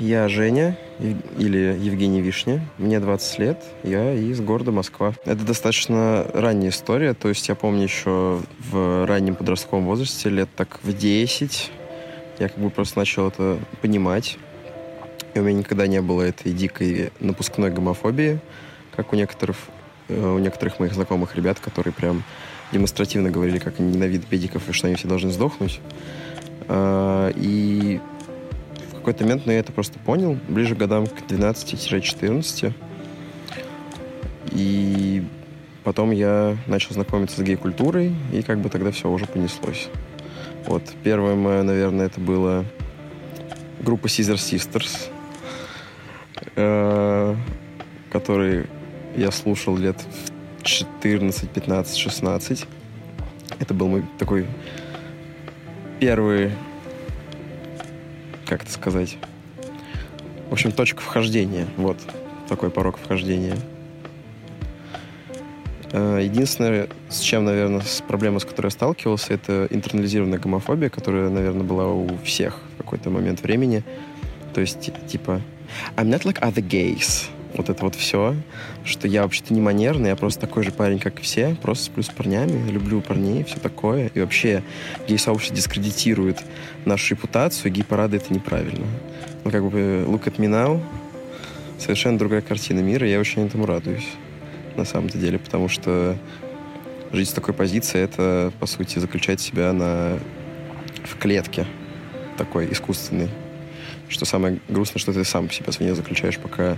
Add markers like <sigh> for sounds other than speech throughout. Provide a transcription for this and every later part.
Я Женя, или Евгений Вишня. Мне 20 лет, я из города Москва. Это достаточно ранняя история, то есть я помню еще в раннем подростковом возрасте, лет так в 10, я как бы просто начал это понимать. И у меня никогда не было этой дикой напускной гомофобии, как у некоторых, э, у некоторых моих знакомых ребят, которые прям демонстративно говорили, как они ненавидят педиков и что они все должны сдохнуть. А, и какой-то момент ну, я это просто понял, ближе к годам к 12-14. И потом я начал знакомиться с гей-культурой, и как бы тогда все уже понеслось. Вот, первое мое, наверное, это было группа Caesar Sisters, э, который я слушал лет в 14, 15, 16. Это был мой такой первый, как это сказать, в общем, точка вхождения. Вот, такой порог вхождения. Э, единственное, с чем, наверное, с проблемой, с которой я сталкивался, это интернализированная гомофобия, которая, наверное, была у всех в какой-то момент времени. То есть, типа, I'm not like other gays. Вот это вот все, что я вообще-то не манерный, я просто такой же парень, как все, просто сплю с парнями, люблю парней, все такое. И вообще гей-сообщество дискредитирует нашу репутацию, гей-парады это неправильно. Ну, как бы, look at me now, совершенно другая картина мира, и я очень этому радуюсь на самом-то деле, потому что жить с такой позиции, это, по сути, заключать себя на... в клетке такой искусственной. Что самое грустное, что ты сам себя в нее заключаешь, пока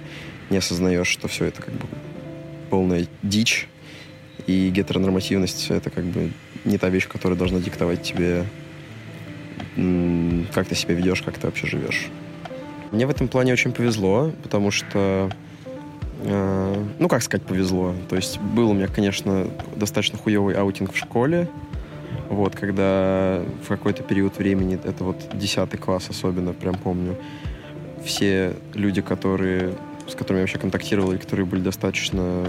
не осознаешь, что все это как бы полная дичь, и гетеронормативность — это как бы не та вещь, которая должна диктовать тебе, как ты себя ведешь, как ты вообще живешь. Мне в этом плане очень повезло, потому что Э, ну, как сказать, повезло. То есть был у меня, конечно, достаточно хуевый аутинг в школе. Вот, когда в какой-то период времени, это вот 10 класс особенно, прям помню, все люди, которые, с которыми я вообще контактировал, и которые были достаточно,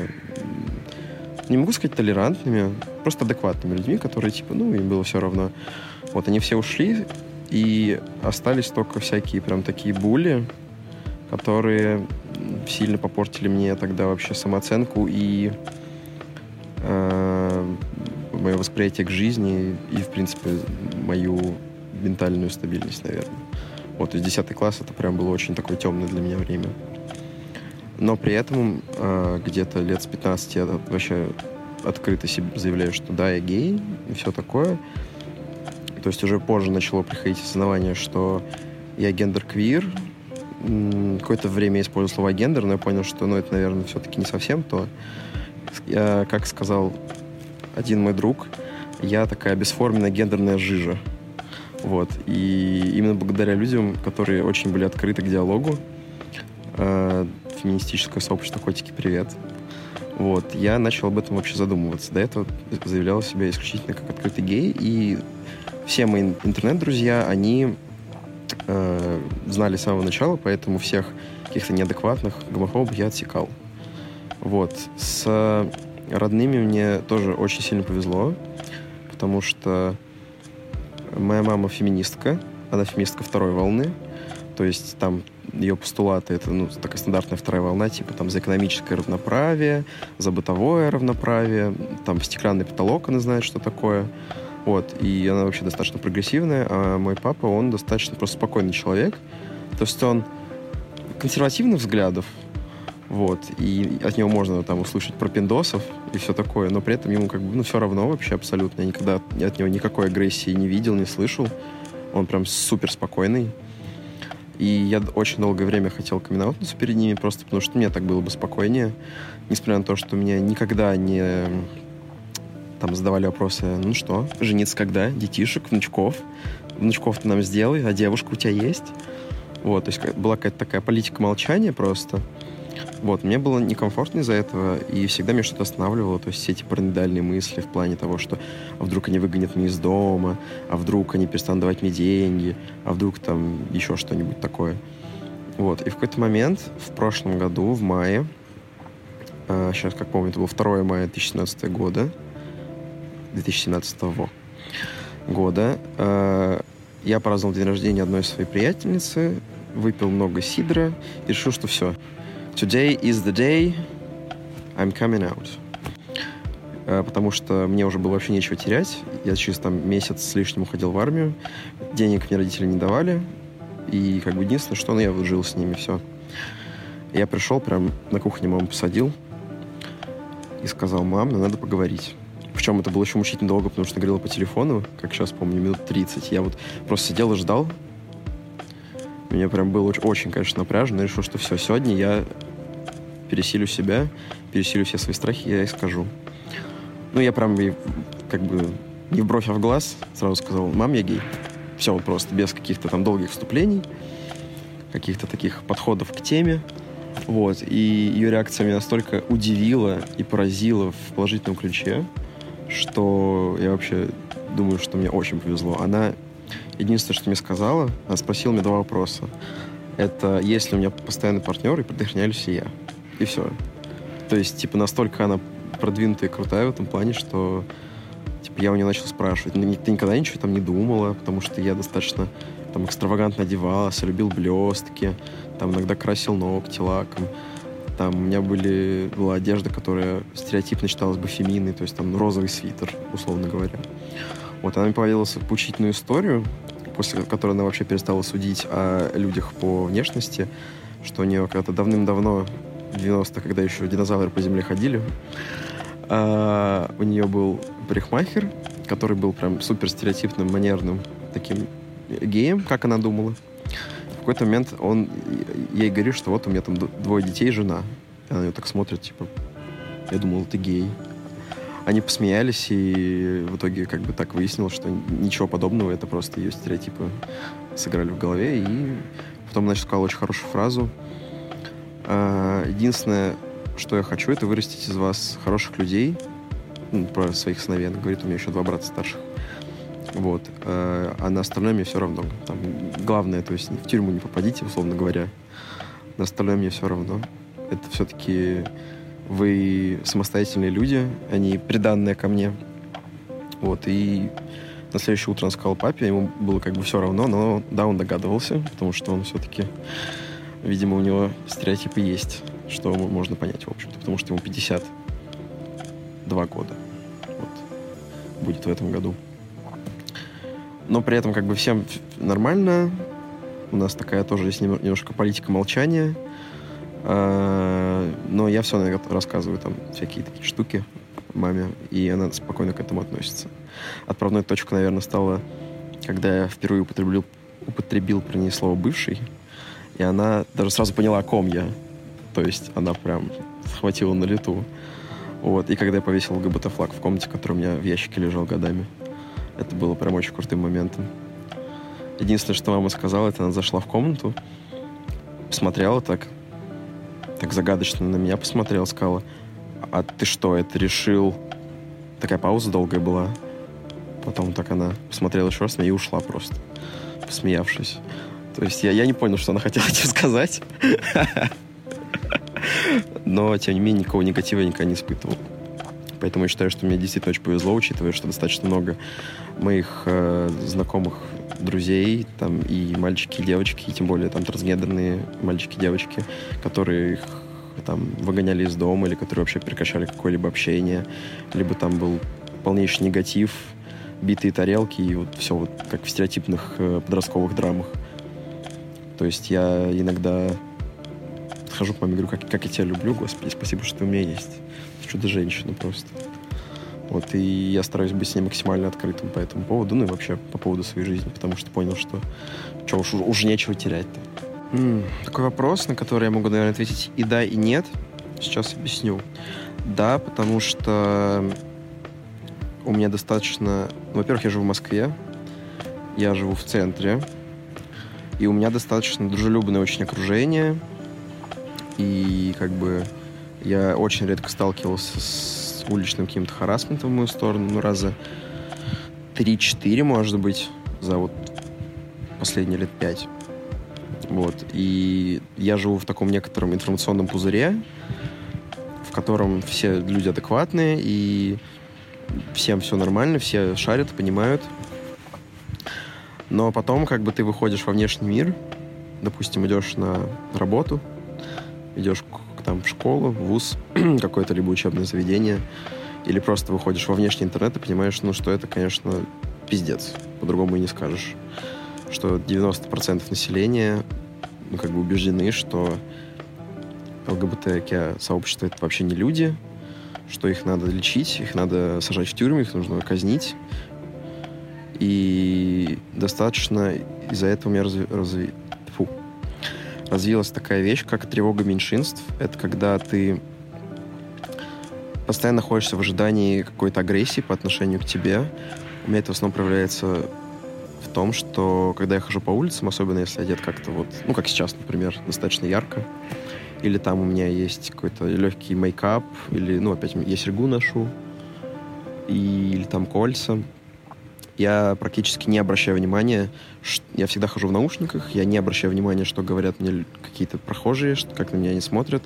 не могу сказать толерантными, просто адекватными людьми, которые, типа, ну, им было все равно. Вот, они все ушли, и остались только всякие прям такие були, которые сильно попортили мне тогда вообще самооценку и э, мое восприятие к жизни и, в принципе, мою ментальную стабильность, наверное. Вот, есть 10 класс это прям было очень такое темное для меня время. Но при этом э, где-то лет с 15 я вообще открыто заявляю, что да, я гей и все такое. То есть уже позже начало приходить осознавание, что я гендер-квир, какое-то время я использовал слово гендер, но я понял, что, ну, это, наверное, все-таки не совсем то. Я, как сказал один мой друг, я такая бесформенная гендерная жижа. Вот. И именно благодаря людям, которые очень были открыты к диалогу, э, феминистическое сообщество «Котики, привет», вот, я начал об этом вообще задумываться. До этого заявлял себя исключительно как открытый гей, и все мои интернет-друзья, они э, знали с самого начала, поэтому всех каких-то неадекватных гомофобов я отсекал. Вот. С родными мне тоже очень сильно повезло, потому что моя мама феминистка, она феминистка второй волны, то есть там ее постулаты это ну, такая стандартная вторая волна, типа там за экономическое равноправие, за бытовое равноправие, там стеклянный потолок, она знает, что такое. Вот, и она вообще достаточно прогрессивная, а мой папа, он достаточно просто спокойный человек. То есть он консервативных взглядов, вот, и от него можно там услышать про пиндосов и все такое, но при этом ему как бы, ну, все равно вообще абсолютно. Я никогда от него никакой агрессии не видел, не слышал. Он прям супер спокойный. И я очень долгое время хотел камин перед ними, просто потому что мне так было бы спокойнее. Несмотря на то, что меня никогда не там задавали вопросы, ну что, жениться когда? Детишек, внучков? Внучков ты нам сделай, а девушка у тебя есть? Вот, то есть была какая-то такая политика молчания просто. Вот, мне было некомфортно из-за этого, и всегда меня что-то останавливало, то есть все эти параноидальные мысли в плане того, что а вдруг они выгонят меня из дома, а вдруг они перестанут давать мне деньги, а вдруг там еще что-нибудь такое. Вот, и в какой-то момент в прошлом году, в мае, э, сейчас, как помню, это было 2 мая 2017 года, 2017 года. Э, я праздновал день рождения одной своей приятельницы выпил много сидра и решил, что все. Today is the day I'm coming out. Э, потому что мне уже было вообще нечего терять. Я через там месяц с лишним уходил в армию. Денег мне родители не давали. И как бы единственное, что ну, я жил с ними, все. Я пришел, прям на кухне маму посадил и сказал, мам, нам надо поговорить. Причем это было еще мучительно долго, потому что говорила по телефону, как сейчас помню, минут 30. Я вот просто сидел и ждал. Мне прям было очень, очень конечно, напряжно. Я решил, что все, сегодня я пересилю себя, пересилю все свои страхи, я и скажу. Ну, я прям как бы не в бровь, а в глаз сразу сказал, мам, я гей. Все вот просто, без каких-то там долгих вступлений, каких-то таких подходов к теме. Вот. И ее реакция меня настолько удивила и поразила в положительном ключе, что я вообще думаю, что мне очень повезло. Она единственное, что мне сказала, она спросила меня два вопроса. Это есть ли у меня постоянный партнер и предохраняюсь ли я. И все. То есть, типа, настолько она продвинутая и крутая в этом плане, что типа, я у нее начал спрашивать. Ты никогда ничего там не думала, потому что я достаточно там экстравагантно одевался, любил блестки, там иногда красил ногти лаком. Там у меня были, была одежда, которая стереотипно считалась бы феминной, то есть там розовый свитер, условно говоря. Вот она мне поведала поучительную историю, после которой она вообще перестала судить о людях по внешности, что у нее когда-то давным-давно, 90-х, когда еще динозавры по земле ходили, а, у нее был парикмахер, который был прям супер стереотипным, манерным таким геем, как она думала какой-то момент он ей говорит, что вот у меня там двое детей жена. И она ее так смотрит, типа, я думал, ты гей. Они посмеялись, и в итоге как бы так выяснилось, что ничего подобного, это просто ее стереотипы сыграли в голове. И потом, значит, сказал очень хорошую фразу. «А, единственное, что я хочу, это вырастить из вас хороших людей, ну, про своих сыновей. Она говорит, у меня еще два брата старших. Вот. Э, а на остальное мне все равно. Там, главное, то есть в тюрьму не попадите, условно говоря. На остальное мне все равно. Это все-таки вы самостоятельные люди, они приданные ко мне. Вот, и на следующее утро он сказал папе, ему было как бы все равно, но да, он догадывался, потому что он все-таки, видимо, у него стереотипы есть, что можно понять, в общем-то, потому что ему 52 года. Вот. Будет в этом году но при этом как бы всем нормально. У нас такая тоже есть немножко политика молчания. А, но я все наверное, рассказываю там всякие такие штуки маме, и она спокойно к этому относится. Отправной точкой, наверное, стала, когда я впервые употребил, употребил про нее слово «бывший», и она даже сразу поняла, о ком я. То есть она прям схватила на лету. Вот. И когда я повесил ЛГБТ-флаг в комнате, который у меня в ящике лежал годами. Это было прям очень крутым моментом. Единственное, что мама сказала, это она зашла в комнату, посмотрела так, так загадочно на меня посмотрела, сказала, а ты что, это решил? Такая пауза долгая была. Потом так она посмотрела еще раз на меня и ушла просто, посмеявшись. То есть я, я не понял, что она хотела тебе сказать. Но, тем не менее, никакого негатива я никогда не испытывал. Поэтому я считаю, что мне действительно очень повезло, учитывая, что достаточно много моих э, знакомых друзей, там и мальчики, и девочки, и тем более там трансгендерные мальчики, девочки, которые там выгоняли из дома или которые вообще прекращали какое-либо общение, либо там был полнейший негатив, битые тарелки и вот все вот как в стереотипных э, подростковых драмах. То есть я иногда хожу к маме и говорю, как, как я тебя люблю, господи, спасибо, что ты у меня есть чудо-женщина просто. Вот, и я стараюсь быть с ней максимально открытым по этому поводу, ну и вообще по поводу своей жизни, потому что понял, что что уж, уже нечего терять-то. М-м, такой вопрос, на который я могу, наверное, ответить и да, и нет. Сейчас объясню. Да, потому что у меня достаточно... Ну, во-первых, я живу в Москве, я живу в центре, и у меня достаточно дружелюбное очень окружение, и как бы я очень редко сталкивался с уличным каким-то харасментом в мою сторону, ну, раза 3-4, может быть, за вот последние лет 5. Вот. И я живу в таком некотором информационном пузыре, в котором все люди адекватные, и всем все нормально, все шарят, понимают. Но потом, как бы, ты выходишь во внешний мир, допустим, идешь на работу, идешь там в школу, в вуз, <clears throat> какое-то либо учебное заведение, или просто выходишь во внешний интернет и понимаешь, ну, что это, конечно, пиздец. По-другому и не скажешь. Что 90% населения ну, как бы убеждены, что ЛГБТ-сообщество — это вообще не люди, что их надо лечить, их надо сажать в тюрьму, их нужно казнить. И достаточно из-за этого у меня разви... Разви... Фу. развилась такая вещь, как тревога меньшинств. Это когда ты постоянно находишься в ожидании какой-то агрессии по отношению к тебе. У меня это в основном проявляется в том, что когда я хожу по улицам, особенно если одет как-то вот, ну, как сейчас, например, достаточно ярко, или там у меня есть какой-то легкий мейкап, или, ну, опять я серьгу ношу, и, или там кольца, я практически не обращаю внимания, я всегда хожу в наушниках, я не обращаю внимания, что говорят мне какие-то прохожие, что, как на меня они смотрят,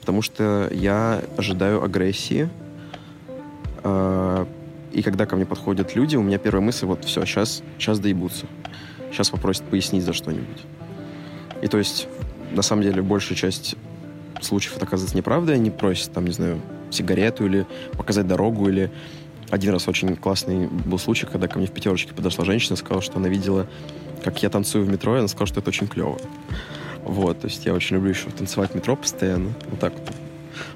потому что я ожидаю агрессии, а, и когда ко мне подходят люди, у меня первая мысль, вот все, сейчас, сейчас доебутся. Сейчас попросят пояснить за что-нибудь. И то есть, на самом деле, большая часть случаев это оказывается неправдой. Они просят, там, не знаю, сигарету или показать дорогу, или один раз очень классный был случай, когда ко мне в пятерочке подошла женщина, сказала, что она видела, как я танцую в метро, и она сказала, что это очень клево. Вот, то есть я очень люблю еще танцевать в метро постоянно, вот так вот,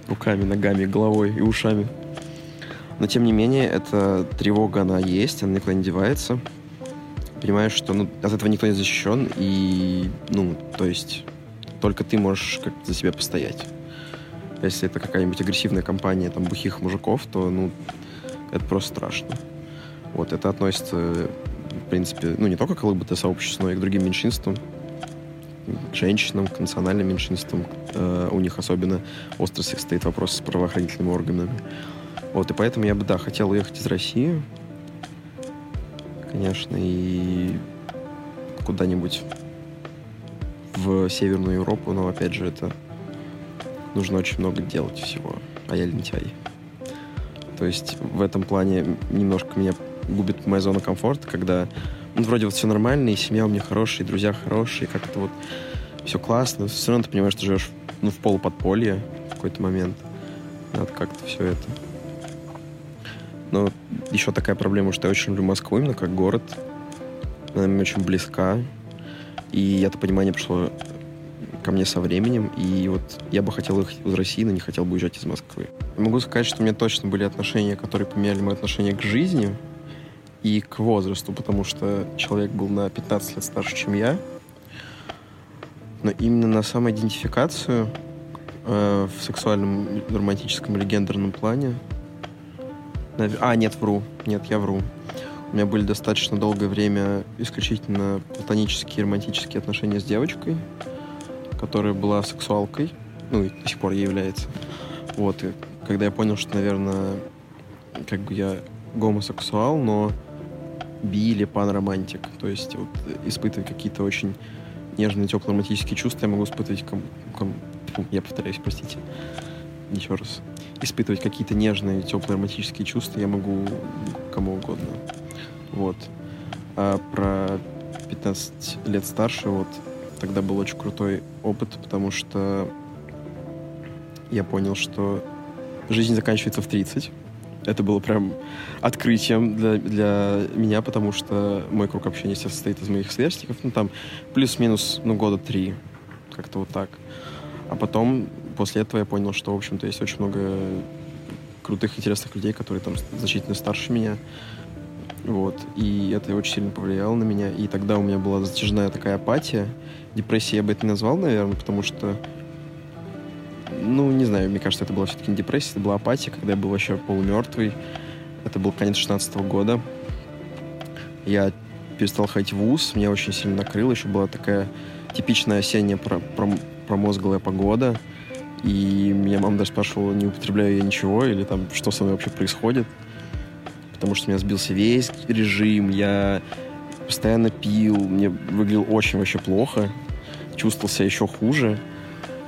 руками, ногами, головой и ушами. Но, тем не менее, эта тревога, она есть, она никуда не девается. Понимаешь, что ну, от этого никто не защищен, и, ну, то есть, только ты можешь как за себя постоять. Если это какая-нибудь агрессивная компания, там, бухих мужиков, то, ну, это просто страшно. Вот, это относится, в принципе, ну, не только к ЛГБТ-сообществу, но и к другим меньшинствам, к женщинам, к национальным меньшинствам. Э, у них особенно остро стоит вопрос с правоохранительными органами. Вот, и поэтому я бы, да, хотел уехать из России, конечно, и куда-нибудь в Северную Европу, но, опять же, это нужно очень много делать всего, а я лентяй. То есть в этом плане немножко меня губит моя зона комфорта, когда ну, вроде вот все нормально, и семья у меня хорошая, и друзья хорошие, как-то вот все классно, но все равно ты понимаешь, что живешь ну, в полуподполье в какой-то момент. Надо как-то все это но еще такая проблема, что я очень люблю Москву именно как город. Она мне очень близка. И это понимание пришло ко мне со временем. И вот я бы хотел их из России, но не хотел бы уезжать из Москвы. Могу сказать, что у меня точно были отношения, которые поменяли мое отношение к жизни и к возрасту, потому что человек был на 15 лет старше, чем я. Но именно на самоидентификацию э, в сексуальном, романтическом или гендерном плане а, нет, вру. Нет, я вру. У меня были достаточно долгое время исключительно платонические романтические отношения с девочкой, которая была сексуалкой, ну и до сих пор является. Вот, и когда я понял, что, наверное, как бы я гомосексуал, но би или панромантик, то есть вот испытывать какие-то очень нежные, теплые романтические чувства я могу испытывать ком... ком... Фу, я повторяюсь, простите. Еще раз испытывать какие-то нежные, теплые, романтические чувства я могу кому угодно. Вот. А про 15 лет старше, вот, тогда был очень крутой опыт, потому что я понял, что жизнь заканчивается в 30. Это было прям открытием для, для меня, потому что мой круг общения сейчас состоит из моих сверстников. Ну, там плюс-минус, ну, года три. Как-то вот так. А потом после этого я понял, что, в общем-то, есть очень много крутых, интересных людей, которые там значительно старше меня. Вот. И это очень сильно повлияло на меня. И тогда у меня была затяжная такая апатия. Депрессия я бы это не назвал, наверное, потому что ну, не знаю, мне кажется, это была все-таки не депрессия, это была апатия, когда я был вообще полумертвый. Это был конец 16 -го года. Я перестал ходить в ВУЗ, меня очень сильно накрыло. Еще была такая типичная осенняя промозглая погода. И меня мама даже спрашивала, не употребляю я ничего, или там, что со мной вообще происходит. Потому что у меня сбился весь режим, я постоянно пил, мне выглядел очень вообще плохо, чувствовал себя еще хуже.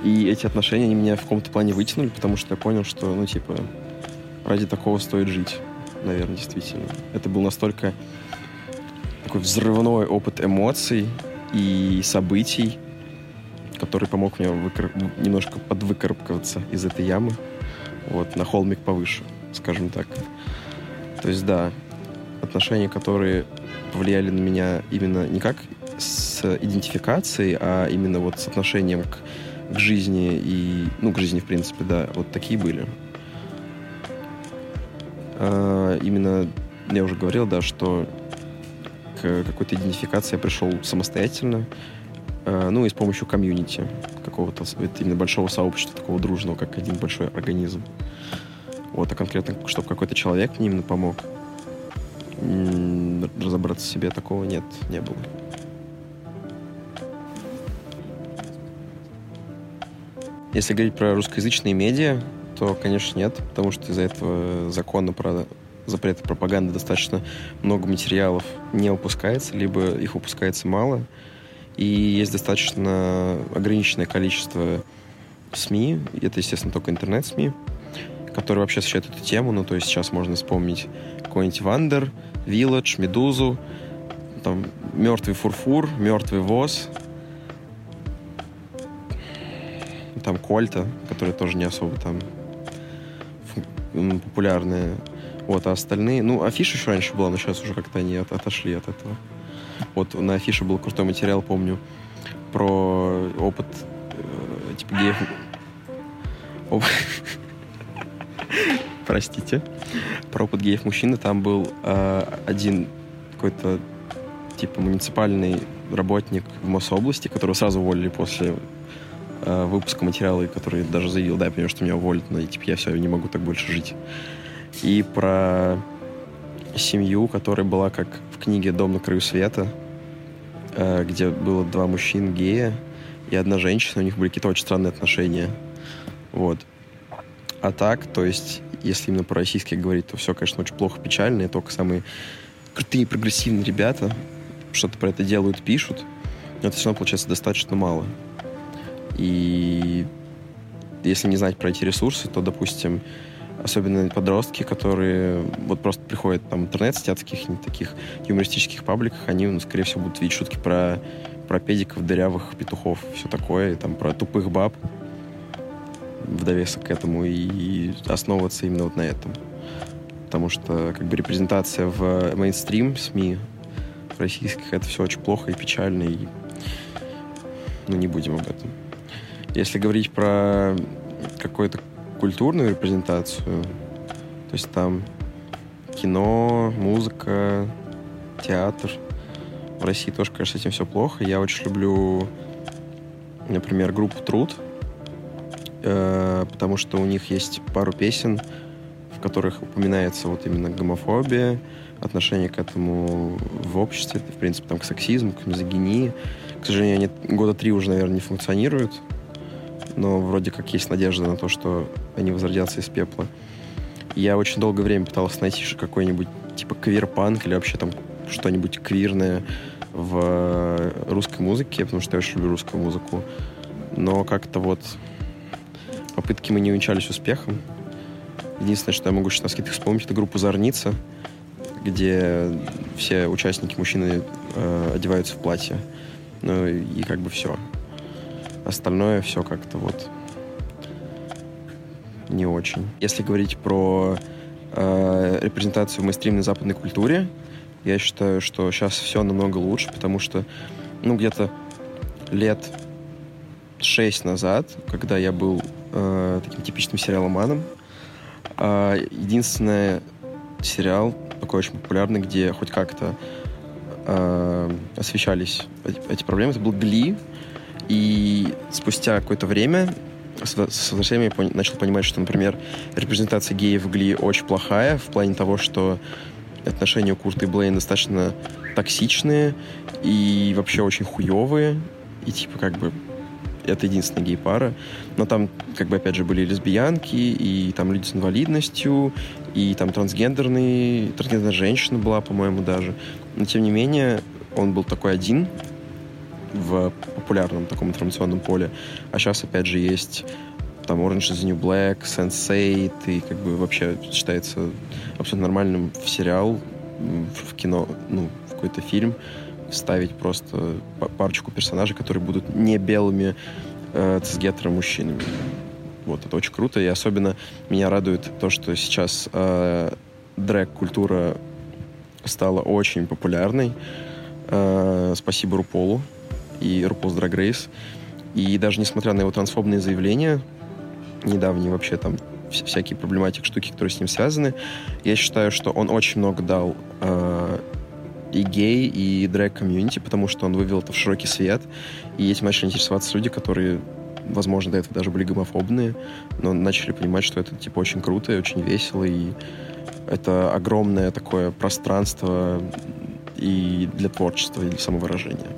И эти отношения, они меня в каком-то плане вытянули, потому что я понял, что, ну, типа, ради такого стоит жить, наверное, действительно. Это был настолько такой взрывной опыт эмоций и событий, который помог мне выкар... немножко подвыкарабкиваться из этой ямы. Вот, на холмик повыше, скажем так. То есть, да, отношения, которые повлияли на меня именно не как с идентификацией, а именно вот с отношением к, к жизни и, ну, к жизни, в принципе, да, вот такие были. А, именно, я уже говорил, да, что к какой-то идентификации я пришел самостоятельно, а, ну и с помощью комьюнити какого-то, именно большого сообщества, такого дружного, как один большой организм. Вот, а конкретно, чтобы какой-то человек мне именно помог разобраться в себе, такого нет, не было. Если говорить про русскоязычные медиа, то, конечно, нет, потому что из-за этого закона про запрета пропаганды достаточно много материалов не выпускается, либо их выпускается мало. И есть достаточно ограниченное количество СМИ, это, естественно, только интернет-СМИ, которые вообще освещают эту тему. Ну, то есть сейчас можно вспомнить какой-нибудь Вандер, Вилледж, Медузу, там, Мертвый Фурфур, Мертвый Воз, там Кольта, которые тоже не особо там популярные. Вот, а остальные... Ну, афиша еще раньше была, но сейчас уже как-то они от, отошли от этого. Вот на афише был крутой материал, помню, про опыт э, типа геев... <laughs> Простите. Про опыт геев мужчины. Там был э, один какой-то типа муниципальный работник в Мособласти, которого сразу уволили после э, выпуска материала, который даже заявил, да, я понимаю, что меня уволят, но типа я все, не могу так больше жить. И про семью, которая была как в книге «Дом на краю света», э, где было два мужчин гея и одна женщина, у них были какие-то очень странные отношения. Вот. А так, то есть, если именно про российские говорить, то все, конечно, очень плохо, печально, и только самые крутые прогрессивные ребята что-то про это делают, пишут, но это все равно получается достаточно мало. И если не знать про эти ресурсы, то, допустим, особенно подростки, которые вот просто приходят там в интернет, сидят в каких-нибудь таких юмористических пабликах, они, ну, скорее всего, будут видеть шутки про, про педиков, дырявых петухов, все такое, и, там про тупых баб в довесок к этому и основываться именно вот на этом. Потому что как бы репрезентация в мейнстрим СМИ российских это все очень плохо и печально, и ну не будем об этом. Если говорить про какую-то культурную репрезентацию, то есть там кино, музыка, театр. В России тоже, конечно, этим все плохо. Я очень люблю, например, группу «Труд», э, потому что у них есть пару песен, в которых упоминается вот именно гомофобия, отношение к этому в обществе, в принципе, там, к сексизму, к мизогинии. К сожалению, они года три уже, наверное, не функционируют но вроде как есть надежда на то, что они возродятся из пепла. Я очень долгое время пытался найти какой-нибудь типа квир-панк или вообще там что-нибудь квирное в русской музыке, потому что я очень люблю русскую музыку. Но как-то вот попытки мы не увенчались успехом. Единственное, что я могу сейчас на скидках вспомнить, это группа «Зорница», где все участники мужчины э, одеваются в платье. Ну и как бы все. Остальное все как-то вот не очень. Если говорить про э, репрезентацию в мейнстримной западной культуре, я считаю, что сейчас все намного лучше, потому что, ну, где-то лет шесть назад, когда я был э, таким типичным сериаломаном, э, единственный сериал такой очень популярный, где хоть как-то э, освещались эти, эти проблемы, это был «Гли», и спустя какое-то время с возвращением я начал понимать, что, например, репрезентация геев в Гли очень плохая в плане того, что отношения у Курта и Блейн достаточно токсичные и вообще очень хуевые. И типа как бы это единственная гей-пара. Но там, как бы, опять же, были лесбиянки, и там люди с инвалидностью, и там трансгендерные, трансгендерная женщина была, по-моему, даже. Но, тем не менее, он был такой один, в популярном таком информационном поле. А сейчас, опять же, есть там Orange is the New Black, Sense8, и как бы вообще считается абсолютно нормальным в сериал, в кино, ну, в какой-то фильм ставить просто парочку персонажей, которые будут не белыми э, мужчинами. Вот, это очень круто, и особенно меня радует то, что сейчас э, дрэк-культура стала очень популярной. Э, спасибо Руполу и Рупол's Drag Race. И даже несмотря на его трансфобные заявления, недавние вообще там всякие проблематики, штуки, которые с ним связаны, я считаю, что он очень много дал э, и гей, и дрэк-комьюнити, потому что он вывел это в широкий свет, и этим начали интересоваться люди, которые, возможно, до этого даже были гомофобные, но начали понимать, что это, типа, очень круто и очень весело, и это огромное такое пространство и для творчества, и для самовыражения.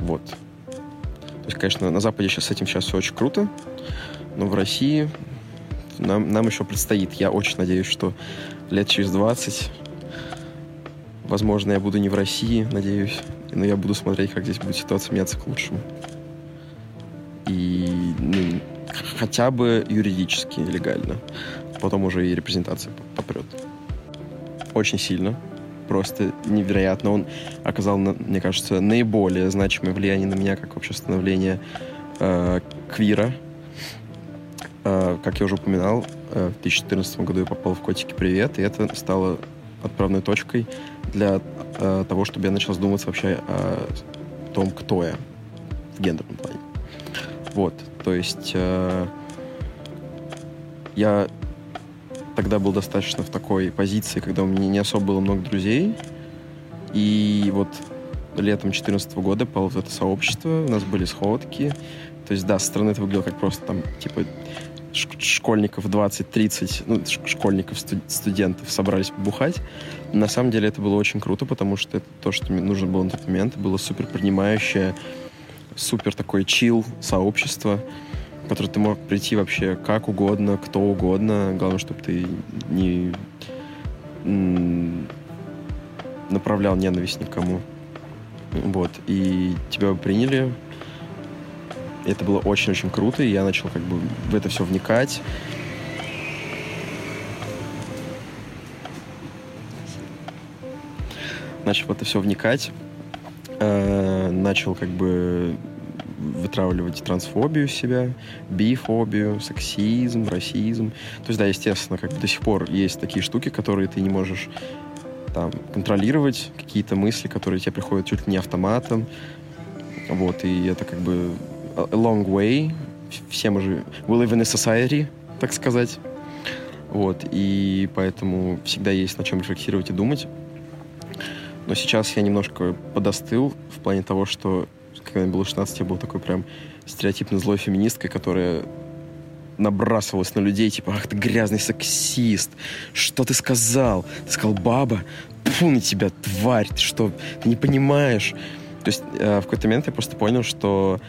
Вот. То есть, конечно, на Западе сейчас с этим сейчас все очень круто, но в России нам, нам еще предстоит. Я очень надеюсь, что лет через 20, возможно, я буду не в России, надеюсь, но я буду смотреть, как здесь будет ситуация меняться к лучшему. И ну, хотя бы юридически, легально. Потом уже и репрезентация попрет. Очень сильно. Просто невероятно. Он оказал, мне кажется, наиболее значимое влияние на меня, как вообще становление э, квира, Э, как я уже упоминал, э, в 2014 году я попал в «Котики, привет», и это стало отправной точкой для э, того, чтобы я начал задумываться вообще о том, кто я в гендерном плане. Вот, то есть я тогда был достаточно в такой позиции, когда у меня не особо было много друзей, и вот летом 2014 года попал в это сообщество, у нас были сходки, то есть, да, со стороны это выглядело как просто там, типа, школьников 20-30, ну, школьников, студентов собрались побухать. На самом деле это было очень круто, потому что это то, что мне нужно было на тот момент. Было супер принимающее, супер такое чил сообщество, в которое ты мог прийти вообще как угодно, кто угодно. Главное, чтобы ты не направлял ненависть никому. Вот. И тебя приняли, это было очень-очень круто, и я начал как бы в это все вникать. Начал в это все вникать. Э, начал как бы вытравливать трансфобию себя, бифобию, сексизм, расизм. То есть, да, естественно, как до сих пор есть такие штуки, которые ты не можешь там контролировать, какие-то мысли, которые тебе приходят чуть ли не автоматом. Вот, и это как бы long way. Все мы же... We live in a society, так сказать. Вот, и поэтому всегда есть на чем рефлексировать и думать. Но сейчас я немножко подостыл в плане того, что когда мне было 16, я был такой прям стереотипно злой феминисткой, которая набрасывалась на людей, типа, ах ты грязный сексист, что ты сказал? Ты сказал баба? Фу на тебя, тварь, ты что, ты не понимаешь? То есть э, в какой-то момент я просто понял, что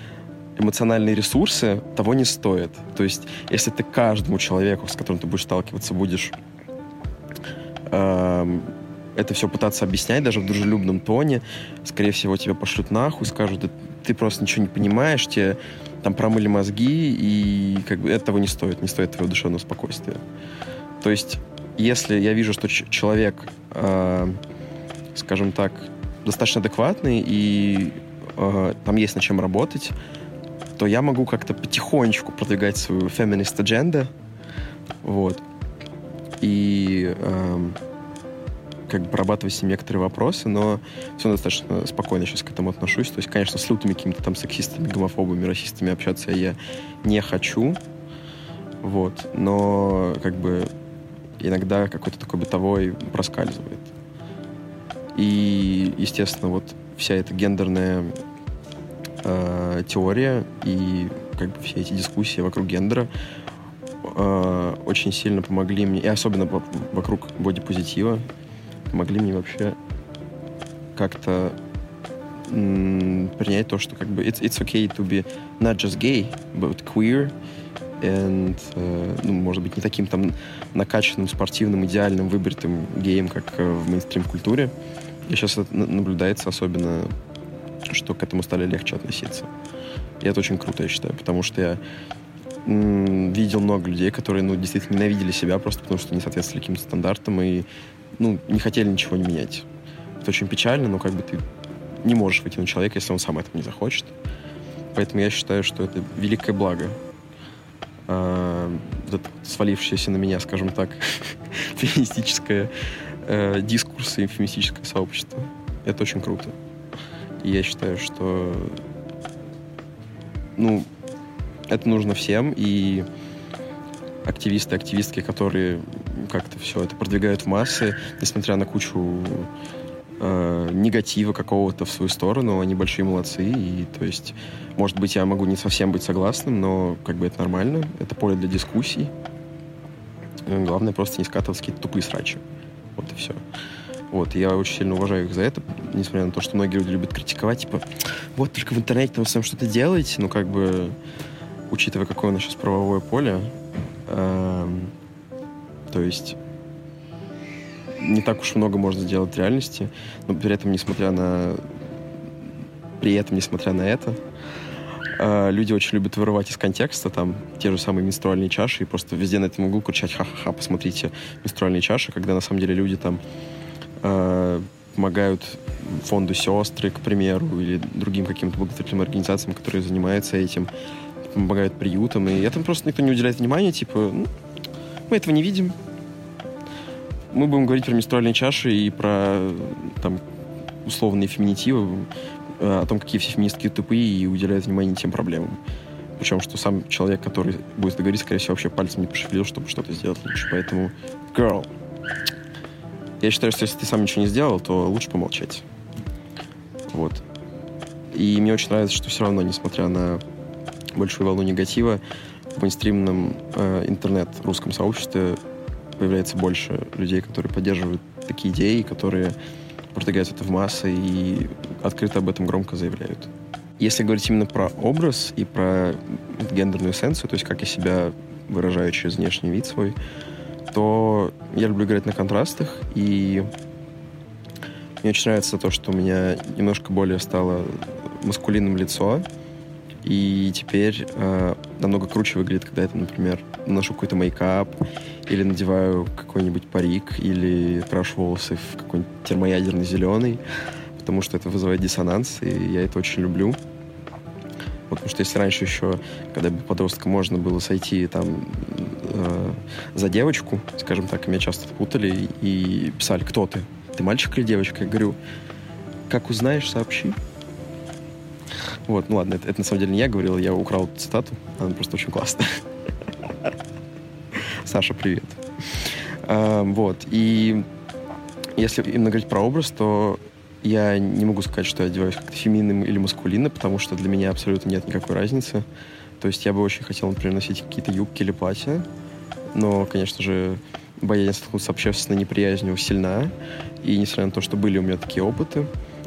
эмоциональные ресурсы того не стоят. То есть, если ты каждому человеку, с которым ты будешь сталкиваться, будешь эм, это все пытаться объяснять даже в дружелюбном тоне, скорее всего, тебя пошлют нахуй, скажут, ты просто ничего не понимаешь, тебе там промыли мозги, и как бы этого не стоит, не стоит твоего душевного спокойствия. То есть, если я вижу, что человек, э, скажем так, достаточно адекватный, и э, там есть над чем работать, то я могу как-то потихонечку продвигать свою feminist agenda, вот, и эм, как бы прорабатывать с ним некоторые вопросы, но все достаточно спокойно сейчас к этому отношусь. То есть, конечно, с лютыми какими-то там сексистами, гомофобами, расистами общаться я не хочу, вот, но как бы иногда какой-то такой бытовой проскальзывает. И, естественно, вот вся эта гендерная э, теория и как бы все эти дискуссии вокруг гендера э, очень сильно помогли мне, и особенно вокруг бодипозитива, помогли мне вообще как-то принять то, что как бы it's, it's okay to be not just gay, but queer, and, uh, ну, может быть, не таким там накачанным, спортивным, идеальным, выбритым геем, как э, в мейнстрим-культуре. И сейчас это наблюдается особенно что к этому стали легче относиться. И это очень круто, я считаю, потому что я видел много людей, которые, ну, действительно ненавидели себя просто потому, что не соответствовали каким-то стандартам и, ну, не хотели ничего не менять. Это очень печально, но как бы ты не можешь выйти на человека, если он сам этого не захочет. Поэтому я считаю, что это великое благо. А, вот свалившееся на меня, скажем так, <laughs> феминистическое э, дискурс и феминистическое сообщество. Это очень круто. И я считаю, что ну, это нужно всем, и активисты, активистки, которые как-то все это продвигают в массы, несмотря на кучу э, негатива какого-то в свою сторону, они большие молодцы, и то есть, может быть, я могу не совсем быть согласным, но как бы это нормально, это поле для дискуссий. Главное просто не скатываться какие-то тупые срачи. Вот и все. Вот, я очень сильно уважаю их за это, несмотря на то, что многие люди любят критиковать, типа, вот только в интернете там сам что-то делаете, ну, как бы, учитывая, какое у нас сейчас правовое поле, эм, то есть не так уж много можно сделать в реальности, но при этом, несмотря на... При этом, несмотря на это, э, люди очень любят вырывать из контекста там те же самые менструальные чаши и просто везде на этом углу кричать «ха-ха-ха, посмотрите, менструальные чаши», когда на самом деле люди там э, помогают фонду «Сестры», к примеру, или другим каким-то благотворительным организациям, которые занимаются этим, помогают приютам, и этому просто никто не уделяет внимания, типа, ну, мы этого не видим, мы будем говорить про менструальные чаши и про там условные феминитивы, э, о том, какие все феминистки тупые и уделяют внимание тем проблемам. Причем, что сам человек, который будет говорить, скорее всего, вообще пальцем не пошевелил, чтобы что-то сделать лучше. Поэтому, girl, я считаю, что если ты сам ничего не сделал, то лучше помолчать. Вот. И мне очень нравится, что все равно, несмотря на большую волну негатива, в мейнстримном э, интернет-русском сообществе появляется больше людей, которые поддерживают такие идеи, которые продвигают это в массы и открыто об этом громко заявляют. Если говорить именно про образ и про гендерную эссенцию, то есть как я себя выражаю через внешний вид свой, то я люблю играть на контрастах, и мне очень нравится то, что у меня немножко более стало маскулинным лицо, и теперь э, намного круче выглядит, когда я, например, наношу какой-то мейкап, или надеваю какой-нибудь парик, или крашу волосы в какой-нибудь термоядерный зеленый, потому что это вызывает диссонанс, и я это очень люблю. Вот, потому что если раньше еще, когда был подростком, можно было сойти там э, за девочку, скажем так, меня часто путали и писали, кто ты? Ты мальчик или девочка? Я говорю, как узнаешь, сообщи. Вот, ну ладно, это, это на самом деле не я говорил, я украл цитату, она просто очень классная. Саша, привет. А, вот, и если именно говорить про образ, то я не могу сказать, что я одеваюсь как-то феминным или маскулинно, потому что для меня абсолютно нет никакой разницы. То есть я бы очень хотел, например, носить какие-то юбки или платья, но, конечно же, боязнь столкнуться с общественной неприязнью сильна. И несмотря на то, что были у меня такие опыты,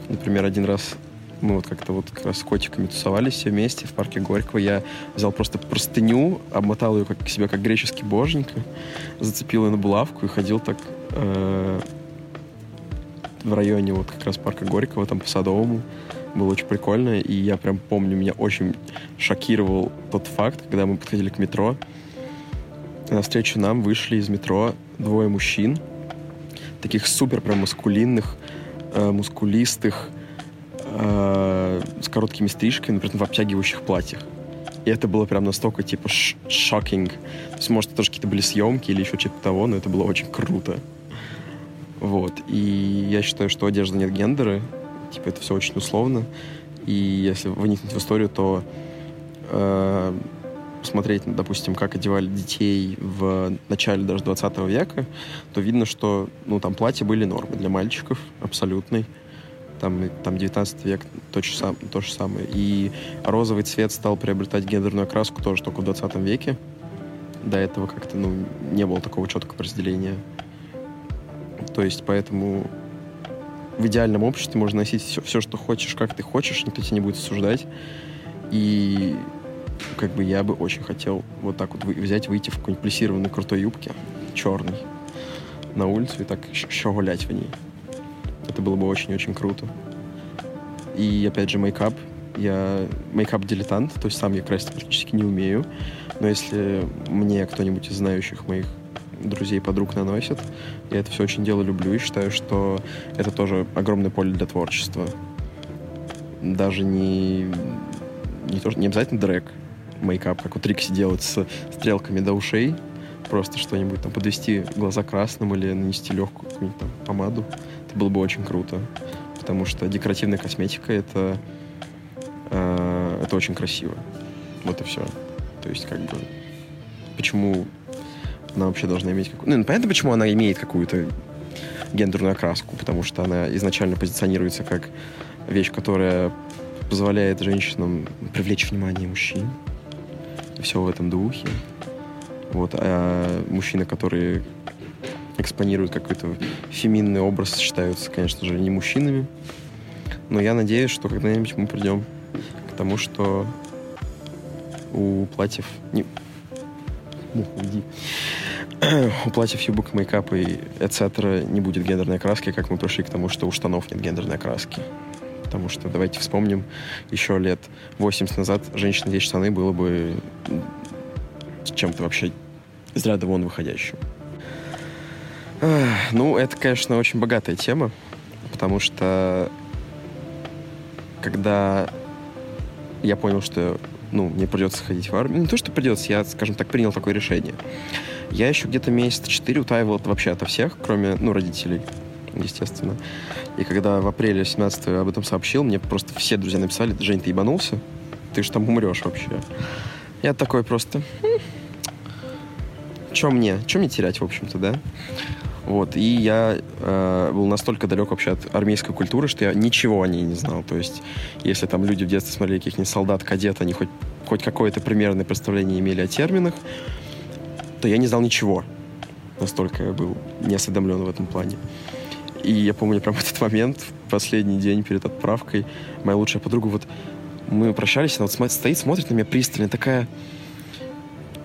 например, один раз мы вот как-то вот как раз с котиками тусовались все вместе в парке Горького. Я взял просто простыню, обмотал ее как себя как греческий боженька, зацепил ее на булавку и ходил так э, в районе вот как раз парка Горького, там по Садовому. Было очень прикольно, и я прям помню, меня очень шокировал тот факт, когда мы подходили к метро, навстречу нам вышли из метро двое мужчин, таких супер прям маскулинных, э, мускулистых, э, с короткими стрижками, например, в обтягивающих платьях. И это было прям настолько, типа, шокинг. То есть, может, тоже какие-то были съемки или еще что-то того, но это было очень круто. Вот. И я считаю, что одежда нет гендера. Типа, это все очень условно. И если вникнуть в историю, то э, посмотреть, допустим, как одевали детей в начале даже 20 века, то видно, что, ну, там платья были нормы для мальчиков абсолютной там, там 19 век то же, сам, то же самое. И розовый цвет стал приобретать гендерную окраску тоже только в 20 веке. До этого как-то ну, не было такого четкого разделения. То есть поэтому в идеальном обществе можно носить все, все, что хочешь, как ты хочешь, никто тебя не будет осуждать. И как бы я бы очень хотел вот так вот взять, выйти в какой-нибудь плиссированной крутой юбке, черный, на улицу и так еще гулять в ней. Это было бы очень-очень круто. И опять же, мейкап. Я мейкап-дилетант, то есть сам я красить практически не умею. Но если мне кто-нибудь из знающих моих друзей, подруг наносит, я это все очень дело люблю и считаю, что это тоже огромное поле для творчества. Даже не не, то, не обязательно дрэк, мейкап, как у Трикси делать с стрелками до ушей, просто что-нибудь там подвести глаза красным или нанести легкую какую-нибудь там помаду. Это было бы очень круто, потому что декоративная косметика это э, это очень красиво. Вот и все. То есть как бы почему она вообще должна иметь какую-то... Ну, понятно, почему она имеет какую-то гендерную окраску, потому что она изначально позиционируется как вещь, которая позволяет женщинам привлечь внимание мужчин. Все в этом духе. Вот. А мужчины, которые экспонируют какой-то феминный образ, считаются, конечно же, не мужчинами. Но я надеюсь, что когда-нибудь мы придем к тому, что у платьев... Не... Ну, иди. <clears throat> у платьев, юбок, мейкапа и etc. не будет гендерной окраски, как мы пришли к тому, что у штанов нет гендерной окраски. Потому что, давайте вспомним, еще лет 80 назад женщина здесь штаны было бы чем-то вообще из ряда вон выходящим. Ну, это, конечно, очень богатая тема, потому что когда я понял, что ну, мне придется ходить в армию. Не то, что придется, я, скажем так, принял такое решение. Я еще где-то месяца четыре утаивал это вообще ото всех, кроме, ну, родителей, естественно. И когда в апреле 17 об этом сообщил, мне просто все друзья написали, Жень, ты ебанулся? Ты же там умрешь вообще. Я такой просто... Чем мне? Чем мне терять, в общем-то, да? Вот, и я э, был настолько далек вообще от армейской культуры, что я ничего о ней не знал. То есть, если там люди в детстве смотрели каких-нибудь солдат, кадет, они хоть, хоть какое-то примерное представление имели о терминах, то я не знал ничего. Настолько я был неосведомлен в этом плане. И я помню прям <laughs> этот момент, последний день перед отправкой, моя лучшая подруга, вот мы прощались, она вот стоит, смотрит на меня пристально, такая,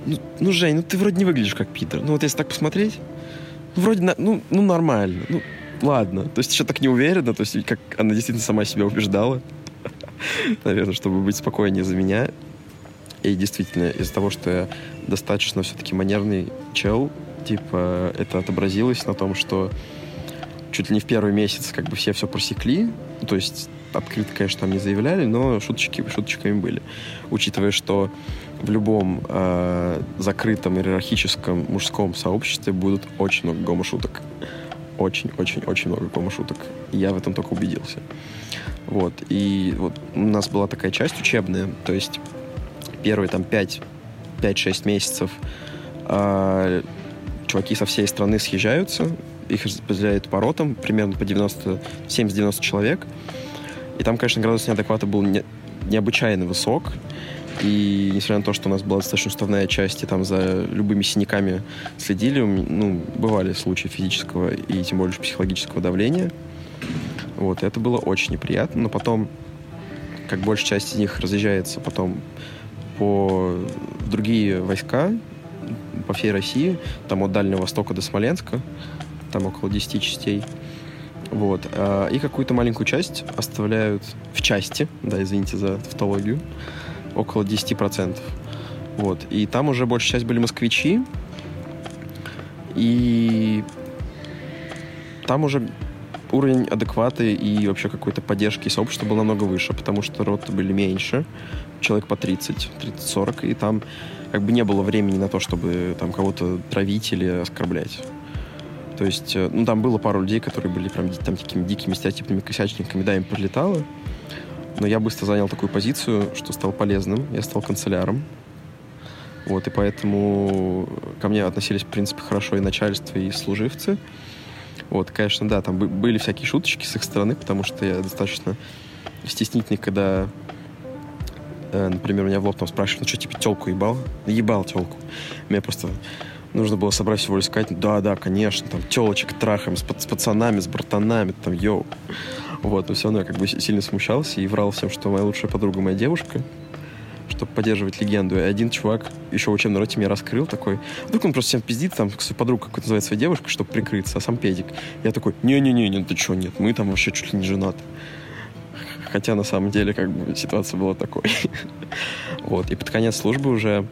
ну, ну, Жень, ну ты вроде не выглядишь как Питер. Ну вот если так посмотреть, вроде, ну, ну нормально, ну ладно. То есть еще так не уверена, то есть как она действительно сама себя убеждала, <laughs> наверное, чтобы быть спокойнее за меня. И действительно, из-за того, что я достаточно все-таки манерный чел, типа, это отобразилось на том, что чуть ли не в первый месяц как бы все все просекли. То есть открыто, конечно, там не заявляли, но шуточки шуточками были. Учитывая, что в любом э, закрытом иерархическом мужском сообществе будут очень много гомошуток. Очень-очень-очень много гомошуток. Я в этом только убедился. Вот. И вот у нас была такая часть учебная, то есть первые там 5 5-6 месяцев э, чуваки со всей страны съезжаются, их распределяют по ротам, примерно по 90, 70-90 человек. И там, конечно, градус неадеквата был не, необычайно высок. И несмотря на то, что у нас была достаточно уставная часть, и там за любыми синяками следили, ну, бывали случаи физического и тем более психологического давления. Вот, это было очень неприятно, но потом, как большая часть из них разъезжается потом по другие войска по всей России, там от Дальнего Востока до Смоленска, там около 10 частей. Вот. А, и какую-то маленькую часть оставляют в части, да, извините за тавтологию, около 10%. Вот. И там уже большая часть были москвичи, и там уже уровень адеквата и вообще какой-то поддержки сообщества был намного выше, потому что роты были меньше, человек по 30, 30-40, и там как бы не было времени на то, чтобы там кого-то травить или оскорблять. То есть, э, ну, там было пару людей, которые были прям там такими дикими стереотипными косячниками, да, им прилетало. Но я быстро занял такую позицию, что стал полезным. Я стал канцеляром. Вот, и поэтому ко мне относились, в принципе, хорошо и начальство, и служивцы. Вот, конечно, да, там были всякие шуточки с их стороны, потому что я достаточно стеснительный, когда, э, например, меня в лоб там спрашивают, ну что, типа, телку ебал? Ебал телку. Меня просто нужно было собрать всего лишь сказать, да, да, конечно, там, телочек трахаем с, с пацанами, с братанами, там, йоу. Вот, но все равно я как бы сильно смущался и врал всем, что моя лучшая подруга моя девушка, чтобы поддерживать легенду. И один чувак еще в учебной роте меня раскрыл такой. Вдруг он просто всем пиздит, там, свою подругу какую-то называет своей девушкой, чтобы прикрыться, а сам педик. Я такой, не-не-не, не, ты что, нет, мы там вообще чуть ли не женаты. Хотя на самом деле как бы ситуация была такой. <laughs> вот, и под конец службы уже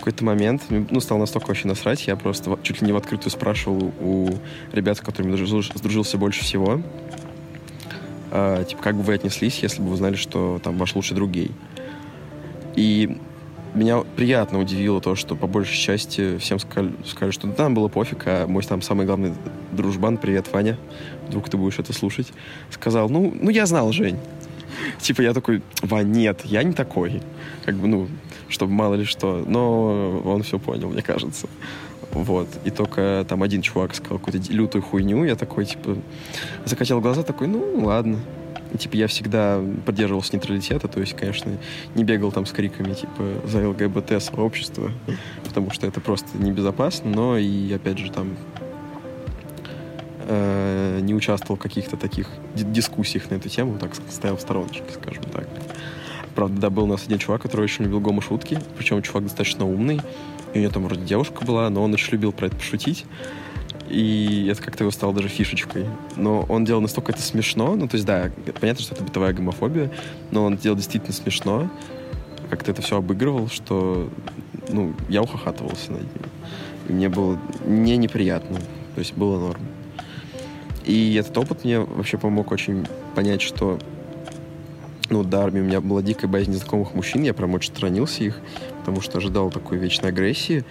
какой-то момент, ну, стал настолько вообще насрать, я просто чуть ли не в открытую спрашивал у ребят, с которыми сдружился, больше всего, э, типа, как бы вы отнеслись, если бы вы знали, что там ваш лучший друг гей. И меня приятно удивило то, что по большей части всем сказали, сказали что нам было пофиг, а мой там самый главный дружбан, привет, Ваня, вдруг ты будешь это слушать, сказал, ну, ну я знал, Жень. <laughs> Типа я такой, Вань, нет, я не такой. Как бы, ну, чтобы мало ли что. Но он все понял, мне кажется. Вот. И только там один чувак сказал какую-то лютую хуйню. Я такой, типа, закатил глаза, такой, ну, ладно. И, типа, я всегда поддерживался нейтралитета, то есть, конечно, не бегал там с криками, типа, за ЛГБТ-сообщество, потому что это просто небезопасно, но и, опять же, там э, не участвовал в каких-то таких дискуссиях на эту тему, так стоял в стороночке, скажем так. Правда, да, был у нас один чувак, который очень любил гомо-шутки, причем чувак достаточно умный, и у него там вроде девушка была, но он очень любил про это пошутить. И это как-то его стало даже фишечкой. Но он делал настолько это смешно. Ну, то есть, да, понятно, что это бытовая гомофобия, но он делал действительно смешно. Как-то это все обыгрывал, что, ну, я ухахатывался над ним. И мне было не неприятно. То есть было норм. И этот опыт мне вообще помог очень понять, что ну, до армии у меня была дикая боязнь незнакомых мужчин, я прям очень сторонился их, потому что ожидал такой вечной агрессии.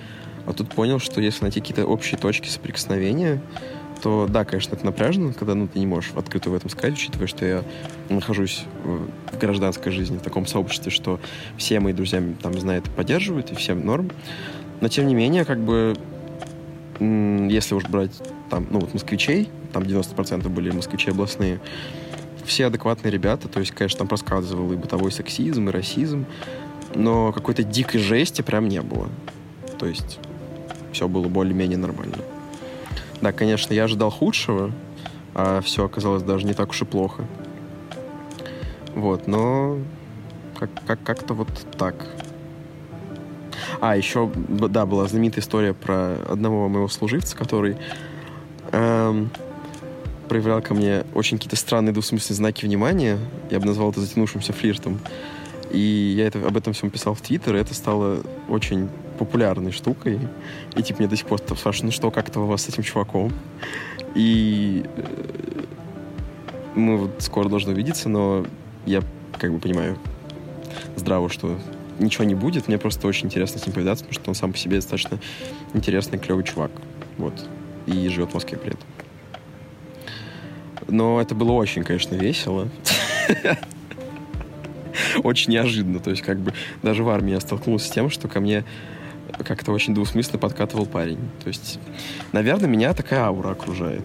А тут понял, что если найти какие-то общие точки соприкосновения, то да, конечно, это напряжно, когда ну, ты не можешь открыто в этом сказать, учитывая, что я нахожусь в гражданской жизни, в таком сообществе, что все мои друзья там знают и поддерживают, и всем норм. Но тем не менее, как бы, если уж брать там, ну вот москвичей, там 90% были москвичи областные, все адекватные ребята, то есть, конечно, там просказывал и бытовой сексизм, и расизм, но какой-то дикой жести прям не было. То есть все было более-менее нормально. Да, конечно, я ожидал худшего, а все оказалось даже не так уж и плохо. Вот, но как- как- как-то вот так. А, еще, да, была знаменитая история про одного моего служивца, который эм, проявлял ко мне очень какие-то странные двусмысленные знаки внимания. Я бы назвал это затянувшимся флиртом. И я это, об этом всем писал в Твиттер, и это стало очень популярной штукой. И типа мне до сих пор спрашивают, ну что, как-то у вас с этим чуваком? И э, мы вот скоро должны увидеться, но я как бы понимаю здраво, что ничего не будет. Мне просто очень интересно с ним повидаться, потому что он сам по себе достаточно интересный, клевый чувак. Вот. И живет в Москве при этом. Но это было очень, конечно, весело. <laughs> Очень неожиданно. То есть, как бы, даже в армии я столкнулся с тем, что ко мне как-то очень двусмысленно подкатывал парень. То есть, наверное, меня такая аура окружает.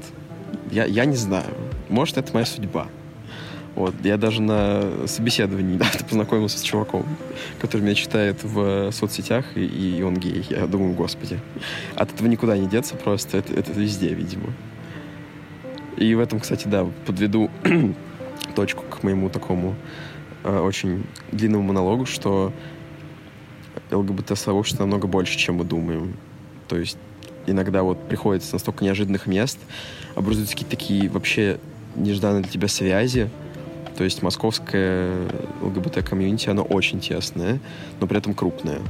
Я, я не знаю. Может, это моя судьба. Вот, я даже на собеседовании <laughs> да, познакомился с чуваком, который меня читает в соцсетях, и, и он гей. Я думаю, господи, от этого никуда не деться просто, это, это везде, видимо. И в этом, кстати, да, подведу <clears throat> точку к моему такому э, очень длинному монологу, что ЛГБТ-сообщество намного больше, чем мы думаем. То есть иногда вот приходится настолько неожиданных мест, образуются какие-то такие вообще нежданные для тебя связи. То есть московское ЛГБТ-комьюнити, оно очень тесное, но при этом крупное.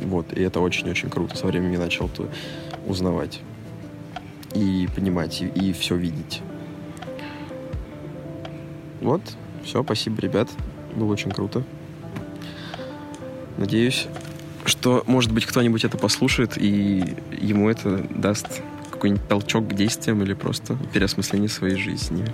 Вот, и это очень-очень круто. Со временем я начал это узнавать и понимать, и, и все видеть. Вот, все, спасибо, ребят. Было очень круто. Надеюсь, что, может быть, кто-нибудь это послушает, и ему это даст какой-нибудь толчок к действиям или просто переосмысление своей жизни.